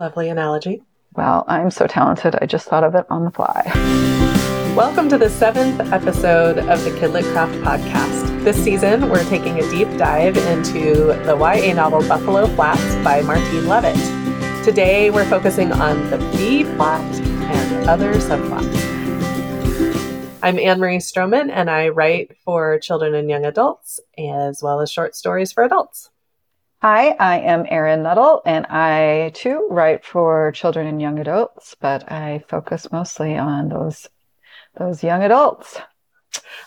Lovely analogy. Well, I'm so talented, I just thought of it on the fly. Welcome to the seventh episode of the Kidlit Craft podcast. This season, we're taking a deep dive into the YA novel Buffalo Flats by Martine Leavitt. Today, we're focusing on the B plot and other subplots. I'm Anne Marie Strohman, and I write for children and young adults, as well as short stories for adults. Hi, I am Erin Nuttall, and I too write for children and young adults, but I focus mostly on those those young adults.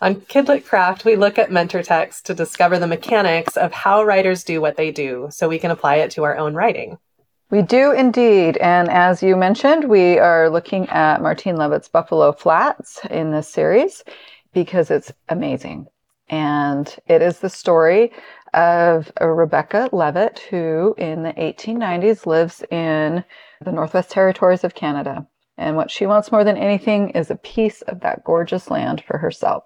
On Kidlit Craft, we look at mentor text to discover the mechanics of how writers do what they do so we can apply it to our own writing. We do indeed. And as you mentioned, we are looking at Martine Leavitt's Buffalo Flats in this series because it's amazing. And it is the story of Rebecca Leavitt, who in the 1890s lives in the Northwest Territories of Canada. And what she wants more than anything is a piece of that gorgeous land for herself.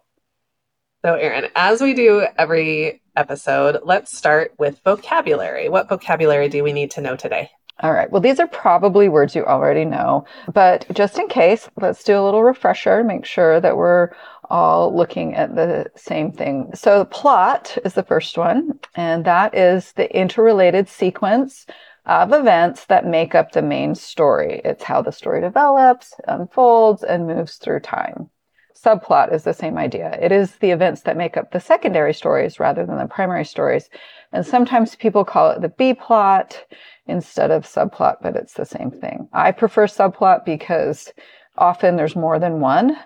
So, Erin, as we do every episode, let's start with vocabulary. What vocabulary do we need to know today? All right. Well, these are probably words you already know, but just in case, let's do a little refresher, make sure that we're all looking at the same thing. So, the plot is the first one, and that is the interrelated sequence of events that make up the main story. It's how the story develops, unfolds, and moves through time. Subplot is the same idea. It is the events that make up the secondary stories rather than the primary stories. And sometimes people call it the B plot instead of subplot, but it's the same thing. I prefer subplot because often there's more than one.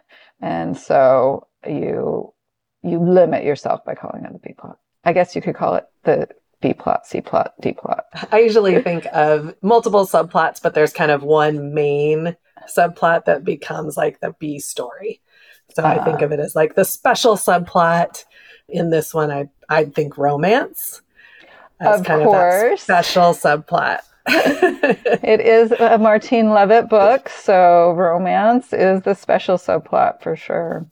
And so you you limit yourself by calling it the B plot. I guess you could call it the B plot, C plot, D plot. I usually think of multiple subplots, but there's kind of one main subplot that becomes like the B story. So uh, I think ah. of it as like the special subplot. In this one, I I think romance of kind course. of that special subplot. it is a Martine Leavitt book, so romance is the special subplot for sure.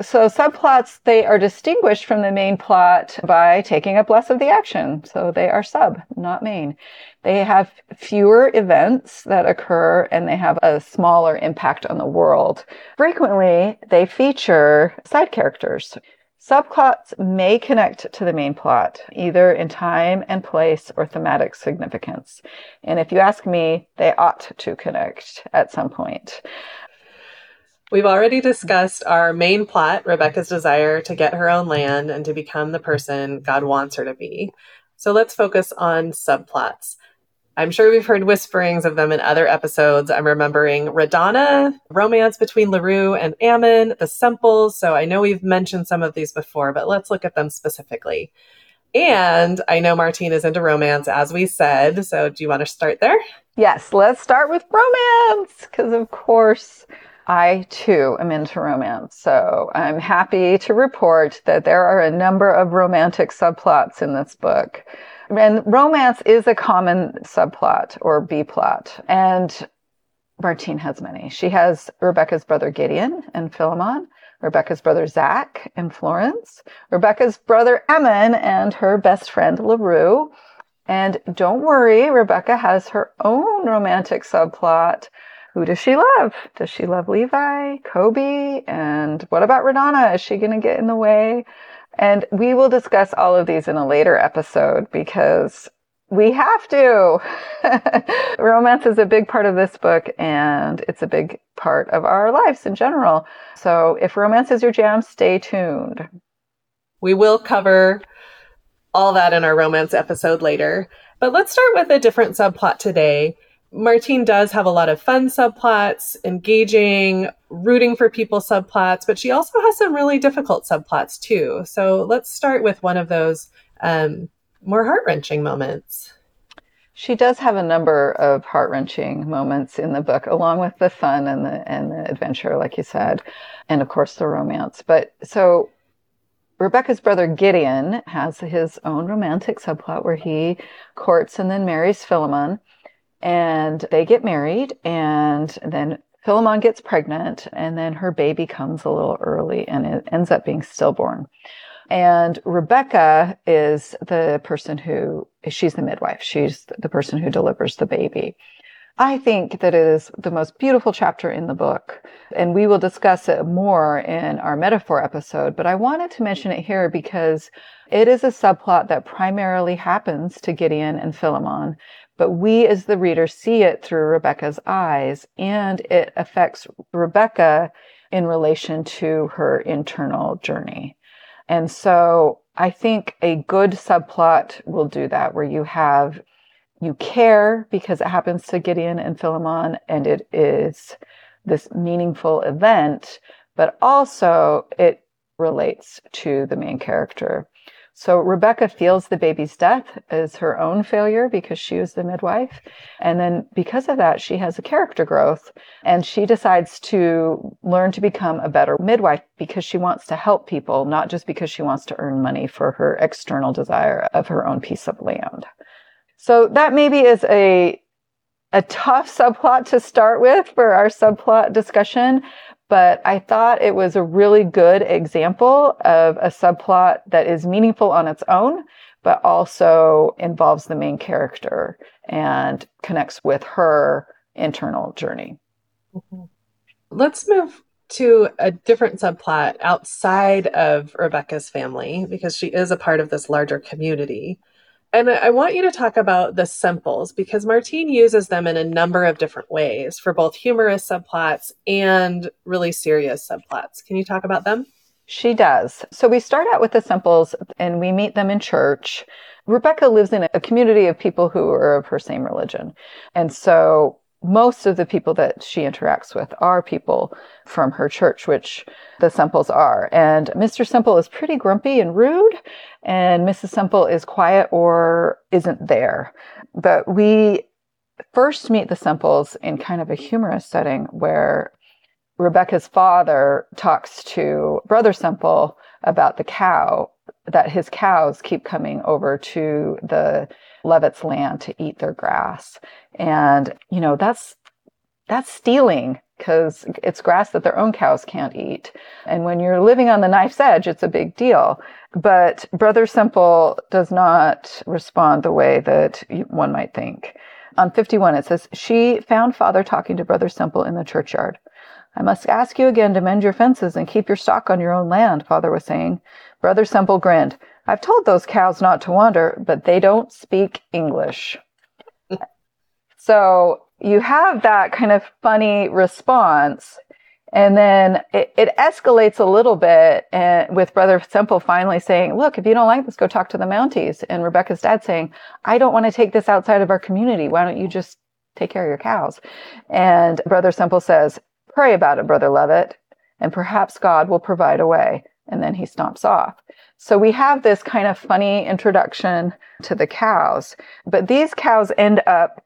So subplots, they are distinguished from the main plot by taking up less of the action. So they are sub, not main. They have fewer events that occur and they have a smaller impact on the world. Frequently, they feature side characters. Subplots may connect to the main plot, either in time and place or thematic significance. And if you ask me, they ought to connect at some point. We've already discussed our main plot, Rebecca's desire to get her own land and to become the person God wants her to be. So let's focus on subplots. I'm sure we've heard whisperings of them in other episodes. I'm remembering Radana, romance between LaRue and Ammon, the Semples. So I know we've mentioned some of these before, but let's look at them specifically. And I know Martine is into romance, as we said. So do you want to start there? Yes, let's start with romance, because of course, I too am into romance. So I'm happy to report that there are a number of romantic subplots in this book. And romance is a common subplot or B plot. And Martine has many. She has Rebecca's brother Gideon and Philemon, Rebecca's brother Zach and Florence, Rebecca's brother Ammon and her best friend LaRue. And don't worry, Rebecca has her own romantic subplot. Who does she love? Does she love Levi, Kobe? And what about Radana? Is she going to get in the way? And we will discuss all of these in a later episode because we have to. Romance is a big part of this book and it's a big part of our lives in general. So if romance is your jam, stay tuned. We will cover all that in our romance episode later. But let's start with a different subplot today Martine does have a lot of fun subplots, engaging, rooting for people subplots, but she also has some really difficult subplots too. So let's start with one of those um, more heart wrenching moments. She does have a number of heart wrenching moments in the book, along with the fun and the and the adventure, like you said, and of course the romance. But so Rebecca's brother Gideon has his own romantic subplot where he courts and then marries Philemon and they get married and then Philemon gets pregnant and then her baby comes a little early and it ends up being stillborn. And Rebecca is the person who, she's the midwife. She's the person who delivers the baby. I think that it is the most beautiful chapter in the book, and we will discuss it more in our metaphor episode. But I wanted to mention it here because it is a subplot that primarily happens to Gideon and Philemon, but we as the reader see it through Rebecca's eyes, and it affects Rebecca in relation to her internal journey. And so I think a good subplot will do that, where you have you care because it happens to Gideon and Philemon and it is this meaningful event, but also it relates to the main character. So Rebecca feels the baby's death as her own failure because she was the midwife. And then because of that, she has a character growth and she decides to learn to become a better midwife because she wants to help people, not just because she wants to earn money for her external desire of her own piece of land. So that maybe is a a tough subplot to start with for our subplot discussion, but I thought it was a really good example of a subplot that is meaningful on its own, but also involves the main character and connects with her internal journey. Mm-hmm. Let's move to a different subplot outside of Rebecca's family because she is a part of this larger community. And I want you to talk about the Semples because Martine uses them in a number of different ways for both humorous subplots and really serious subplots. Can you talk about them? She does. So we start out with the Semples and we meet them in church. Rebecca lives in a community of people who are of her same religion. And so most of the people that she interacts with are people from her church, which the Semples are. And Mr. Semple is pretty grumpy and rude, and Mrs. Semple is quiet or isn't there. But we first meet the Semples in kind of a humorous setting where Rebecca's father talks to Brother Semple about the cow, that his cows keep coming over to the Leavitt's land to eat their grass. And, you know, that's, that's stealing because it's grass that their own cows can't eat. And when you're living on the knife's edge, it's a big deal. But Brother Semple does not respond the way that one might think. On 51, it says, She found father talking to Brother Semple in the churchyard. I must ask you again to mend your fences and keep your stock on your own land, father was saying. Brother Semple grinned. I've told those cows not to wander, but they don't speak English. so you have that kind of funny response. And then it, it escalates a little bit and with Brother Semple finally saying, look, if you don't like this, go talk to the Mounties. And Rebecca's dad saying, I don't want to take this outside of our community. Why don't you just take care of your cows? And Brother Semple says, pray about it, Brother Leavitt, and perhaps God will provide a way. And then he stomps off. So we have this kind of funny introduction to the cows, but these cows end up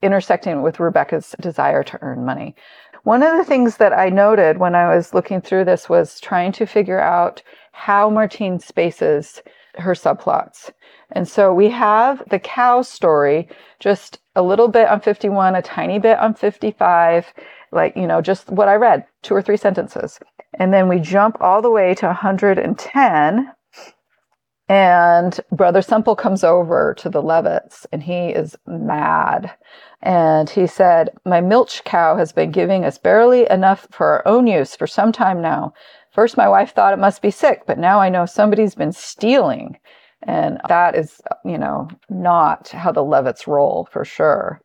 intersecting with Rebecca's desire to earn money. One of the things that I noted when I was looking through this was trying to figure out how Martine spaces her subplots. And so we have the cow story, just a little bit on 51, a tiny bit on 55, like, you know, just what I read, two or three sentences. And then we jump all the way to 110. And Brother Semple comes over to the Leavitts and he is mad. And he said, My milch cow has been giving us barely enough for our own use for some time now. First, my wife thought it must be sick, but now I know somebody's been stealing. And that is, you know, not how the Leavitts roll for sure.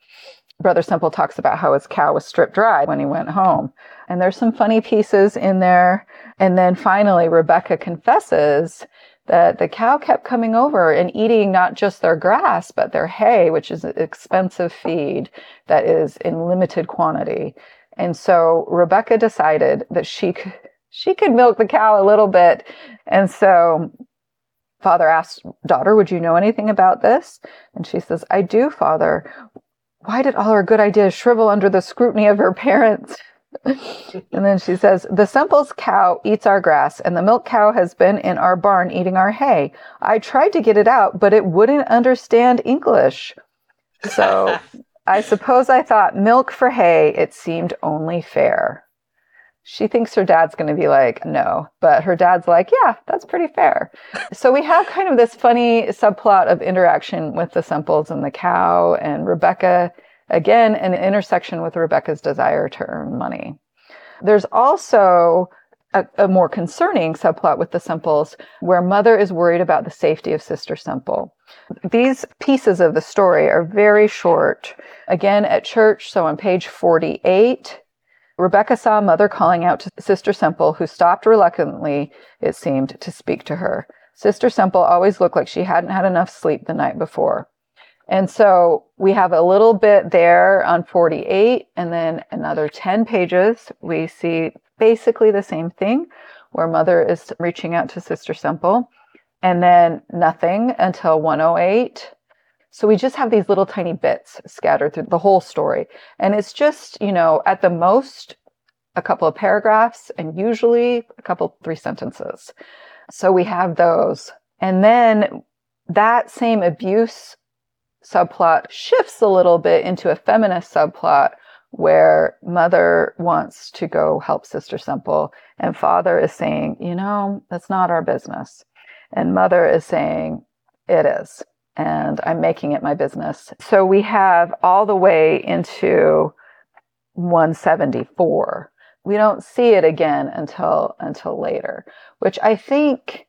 Brother Semple talks about how his cow was stripped dry when he went home. And there's some funny pieces in there. And then finally, Rebecca confesses that the cow kept coming over and eating not just their grass, but their hay, which is an expensive feed that is in limited quantity. And so Rebecca decided that she could, she could milk the cow a little bit. And so father asked, daughter, would you know anything about this? And she says, I do, father why did all her good ideas shrivel under the scrutiny of her parents? and then she says, The Semple's cow eats our grass, and the milk cow has been in our barn eating our hay. I tried to get it out, but it wouldn't understand English. So I suppose I thought milk for hay, it seemed only fair. She thinks her dad's going to be like, no, but her dad's like, yeah, that's pretty fair. so we have kind of this funny subplot of interaction with the Semples and the cow, and Rebecca Again, an intersection with Rebecca's desire to earn money. There's also a, a, more concerning subplot with the Semples where mother is worried about the safety of Sister Semple. These pieces of the story are very short. Again, at church, so on page 48, Rebecca saw mother calling out to Sister Semple, who stopped reluctantly, it seemed, to speak to her. Sister Semple always looked like she hadn't had enough sleep the night before. And so we have a little bit there on 48 and then another 10 pages. We see basically the same thing where mother is reaching out to Sister Semple and then nothing until 108. So we just have these little tiny bits scattered through the whole story. And it's just, you know, at the most, a couple of paragraphs and usually a couple, three sentences. So we have those. And then that same abuse subplot shifts a little bit into a feminist subplot where mother wants to go help Sister Semple and father is saying, you know, that's not our business. And mother is saying, it is. And I'm making it my business. So we have all the way into 174. We don't see it again until until later, which I think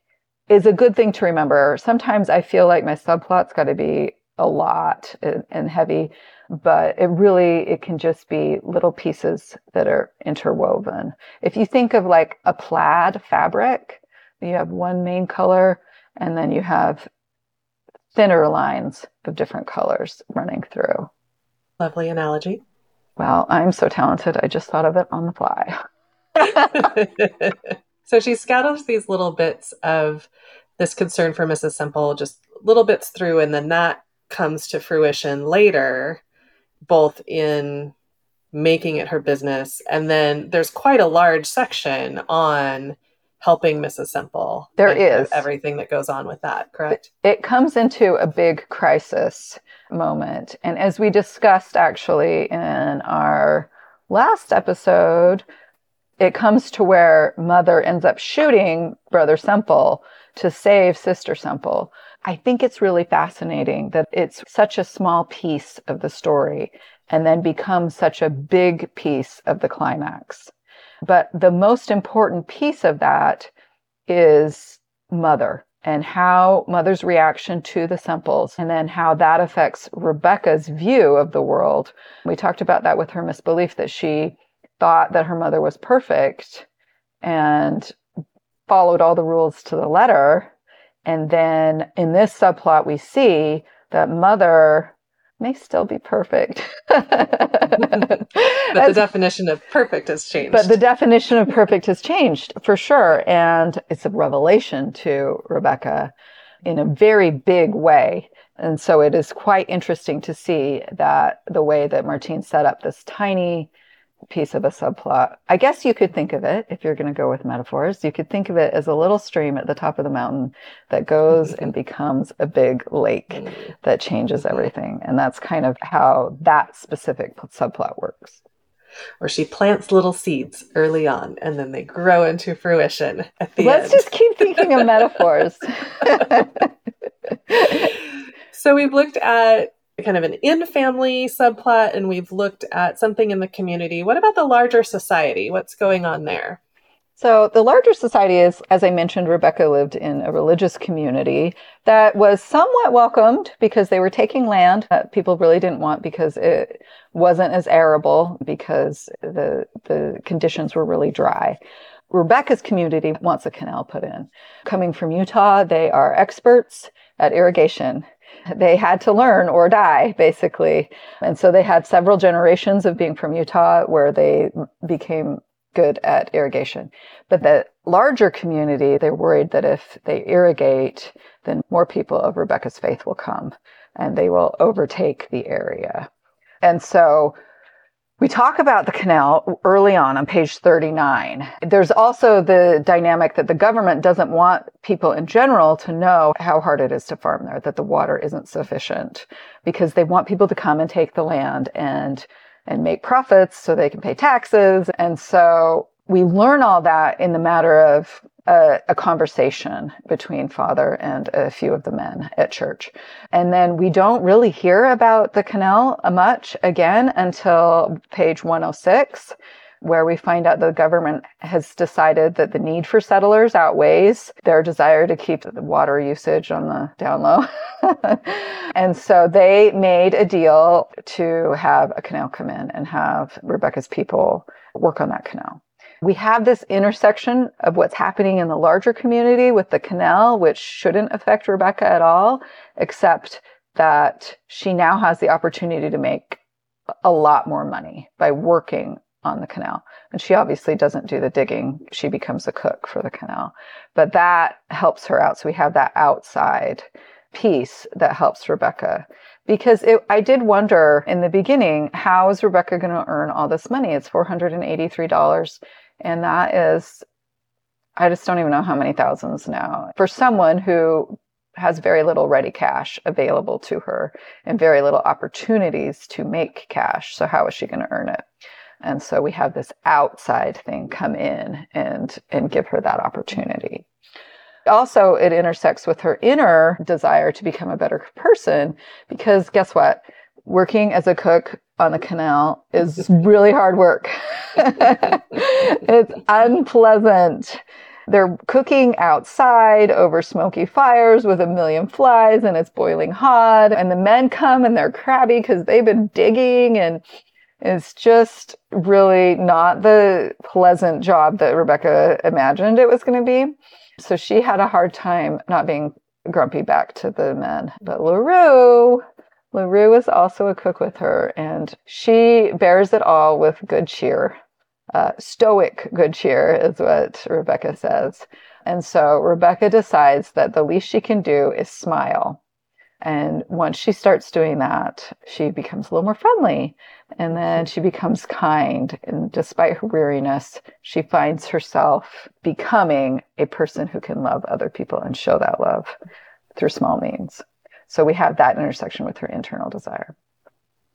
is a good thing to remember. Sometimes I feel like my subplot's got to be a lot and heavy, but it really, it can just be little pieces that are interwoven. If you think of like a plaid fabric, you have one main color and then you have thinner lines of different colors running through. Lovely analogy. Well, I'm so talented. I just thought of it on the fly. so she scatters these little bits of this concern for Mrs. Semple, just little bits through, and then that comes to fruition later, both in making it her business and then there's quite a large section on helping Mrs. Semple. There is everything that goes on with that, correct? It comes into a big crisis moment. And as we discussed actually in our last episode, it comes to where mother ends up shooting brother Semple to save sister Semple. I think it's really fascinating that it's such a small piece of the story and then becomes such a big piece of the climax. But the most important piece of that is mother and how mother's reaction to the Semples and then how that affects Rebecca's view of the world. We talked about that with her misbelief that she thought that her mother was perfect and followed all the rules to the letter and then in this subplot, we see that mother may still be perfect. but the definition of perfect has changed. But the definition of perfect has changed for sure. And it's a revelation to Rebecca in a very big way. And so it is quite interesting to see that the way that Martine set up this tiny piece of a subplot. I guess you could think of it, if you're going to go with metaphors, you could think of it as a little stream at the top of the mountain that goes and becomes a big lake mm. that changes everything. And that's kind of how that specific subplot works. Or she plants little seeds early on and then they grow into fruition at the Let's end. just keep thinking of metaphors. so we've looked at kind of an in family subplot and we've looked at something in the community. What about the larger society? What's going on there? So, the larger society is, as I mentioned, Rebecca lived in a religious community that was somewhat welcomed because they were taking land that people really didn't want because it wasn't as arable because the, the conditions were really dry. Rebecca's community wants a canal put in. Coming from Utah, they are experts at irrigation they had to learn or die, basically. And so they had several generations of being from Utah where they became good at irrigation. But the larger community, they're worried that if they irrigate, then more people of Rebecca's faith will come and they will overtake the area. And so we talk about the canal early on on page 39. There's also the dynamic that the government doesn't want people in general to know how hard it is to farm there, that the water isn't sufficient because they want people to come and take the land and and make profits so they can pay taxes. And so we learn all that in the matter of a, a, conversation between father and a few of the men at church. And then we don't really hear about the canal much again until page 106 where we find out the government has decided that the need for settlers outweighs their desire to keep the water usage on the down low. and so they made a deal to have a canal come in and have Rebecca's people work on that canal. We have this intersection of what's happening in the larger community with the canal, which shouldn't affect Rebecca at all, except that she now has the opportunity to make a lot more money by working on the canal. And she obviously doesn't do the digging. She becomes a cook for the canal. But that helps her out. So we have that outside piece that helps Rebecca. Because it, I did wonder in the beginning, how is Rebecca going to earn all this money? It's $483. And that is, I just don't even know how many thousands now. For someone who has very little ready cash available to her and very little opportunities to make cash. So, how is she going to earn it? And so we have this outside thing come in and, and give her that opportunity. Also, it intersects with her inner desire to become a better person because guess what? Working as a cook on the canal is really hard work. it's unpleasant. They're cooking outside over smoky fires with a million flies and it's boiling hot. And the men come and they're crabby because they've been digging and it's just really not the pleasant job that Rebecca imagined it was going to be. So she had a hard time not being grumpy back to the men. But LaRue, LaRue is also a cook with her, and she bears it all with good cheer. Uh, stoic good cheer is what Rebecca says. And so Rebecca decides that the least she can do is smile. And once she starts doing that, she becomes a little more friendly and then she becomes kind. And despite her weariness, she finds herself becoming a person who can love other people and show that love through small means. So we have that intersection with her internal desire.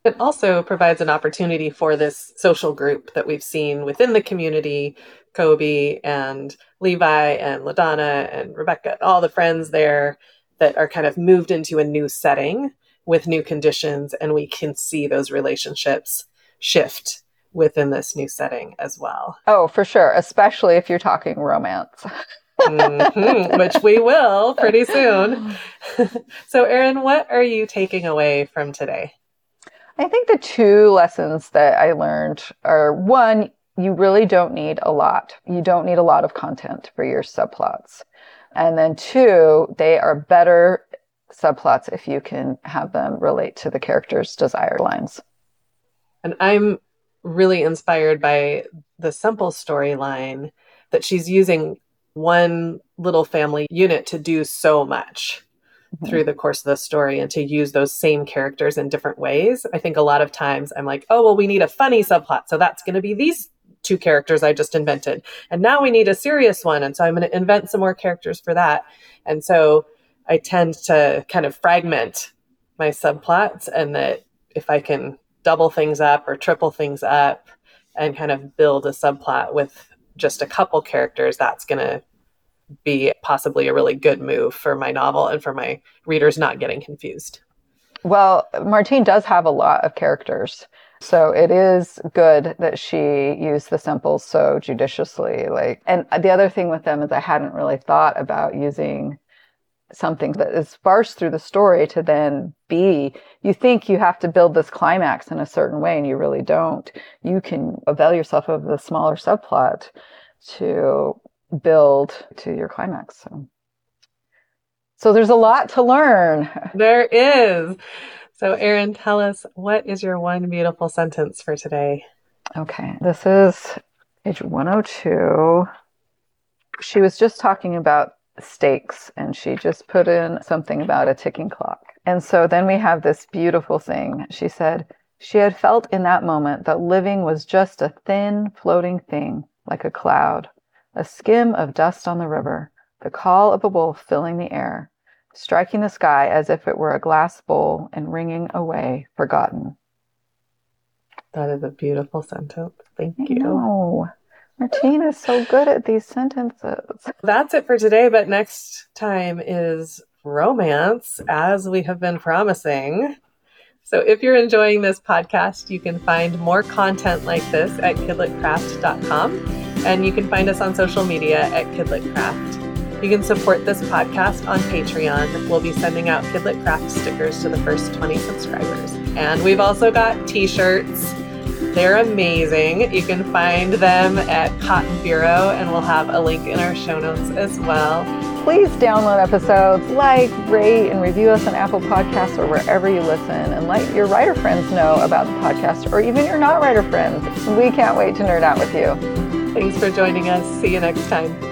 It also provides an opportunity for this social group that we've seen within the community Kobe and Levi and LaDonna and Rebecca, all the friends there that are kind of moved into a new setting with new conditions and we can see those relationships shift within this new setting as well. Oh, for sure, especially if you're talking romance. mm-hmm, which we will pretty soon. so, Erin, what are you taking away from today? I think the two lessons that I learned are one, you really don't need a lot. You don't need a lot of content for your subplots. And then two, they are better subplots if you can have them relate to the character's desired lines. And I'm really inspired by the Semple storyline that she's using one little family unit to do so much mm-hmm. through the course of the story and to use those same characters in different ways. I think a lot of times I'm like, oh, well, we need a funny subplot. So that's going to be these two characters I just invented. And now we need a serious one. And so I'm going to invent some more characters for that. And so I tend to kind of fragment my subplots and that if I can double things up or triple things up and kind of build a subplot with just a couple characters, that's going to be possibly a really good move for my novel and for my readers not getting confused. Well, Martine does have a lot of characters. So it is good that she used the Semples so judiciously. Like, and the other thing with them is I hadn't really thought about using something that is sparse through the story to then be. You think you have to build this climax in a certain way and you really don't. You can avail yourself of the smaller subplot to build to your climax so. So there's a lot to learn. There is. So, Erin, tell us what is your one beautiful sentence for today? Okay, this is page 102. She was just talking about stakes and she just put in something about a ticking clock. And so then we have this beautiful thing. She said, she had felt in that moment that living was just a thin, floating thing, like a cloud, a skim of dust on the river, the call of a wolf filling the air, striking the sky as if it were a glass bowl and ringing away forgotten. That is a beautiful sentence. Thank you. Know. Martine is so good at these sentences. That's it for today, but next time is romance, as we have been promising. So if you're enjoying this podcast, you can find more content like this at kidlitcraft.com and you can find us on social media at kidlitcraft. You can support this podcast on Patreon. We'll be sending out Kidlit Craft stickers to the first 20 subscribers. And we've also got t-shirts. They're amazing. You can find them at Cotton Bureau and we'll have a link in our show notes as well. Please download episodes, like, rate, and review us on Apple Podcasts or wherever you listen, and let your writer friends know about the podcast, or even your not writer friends. We can't wait to nerd out with you. Thanks for joining us. See you next time.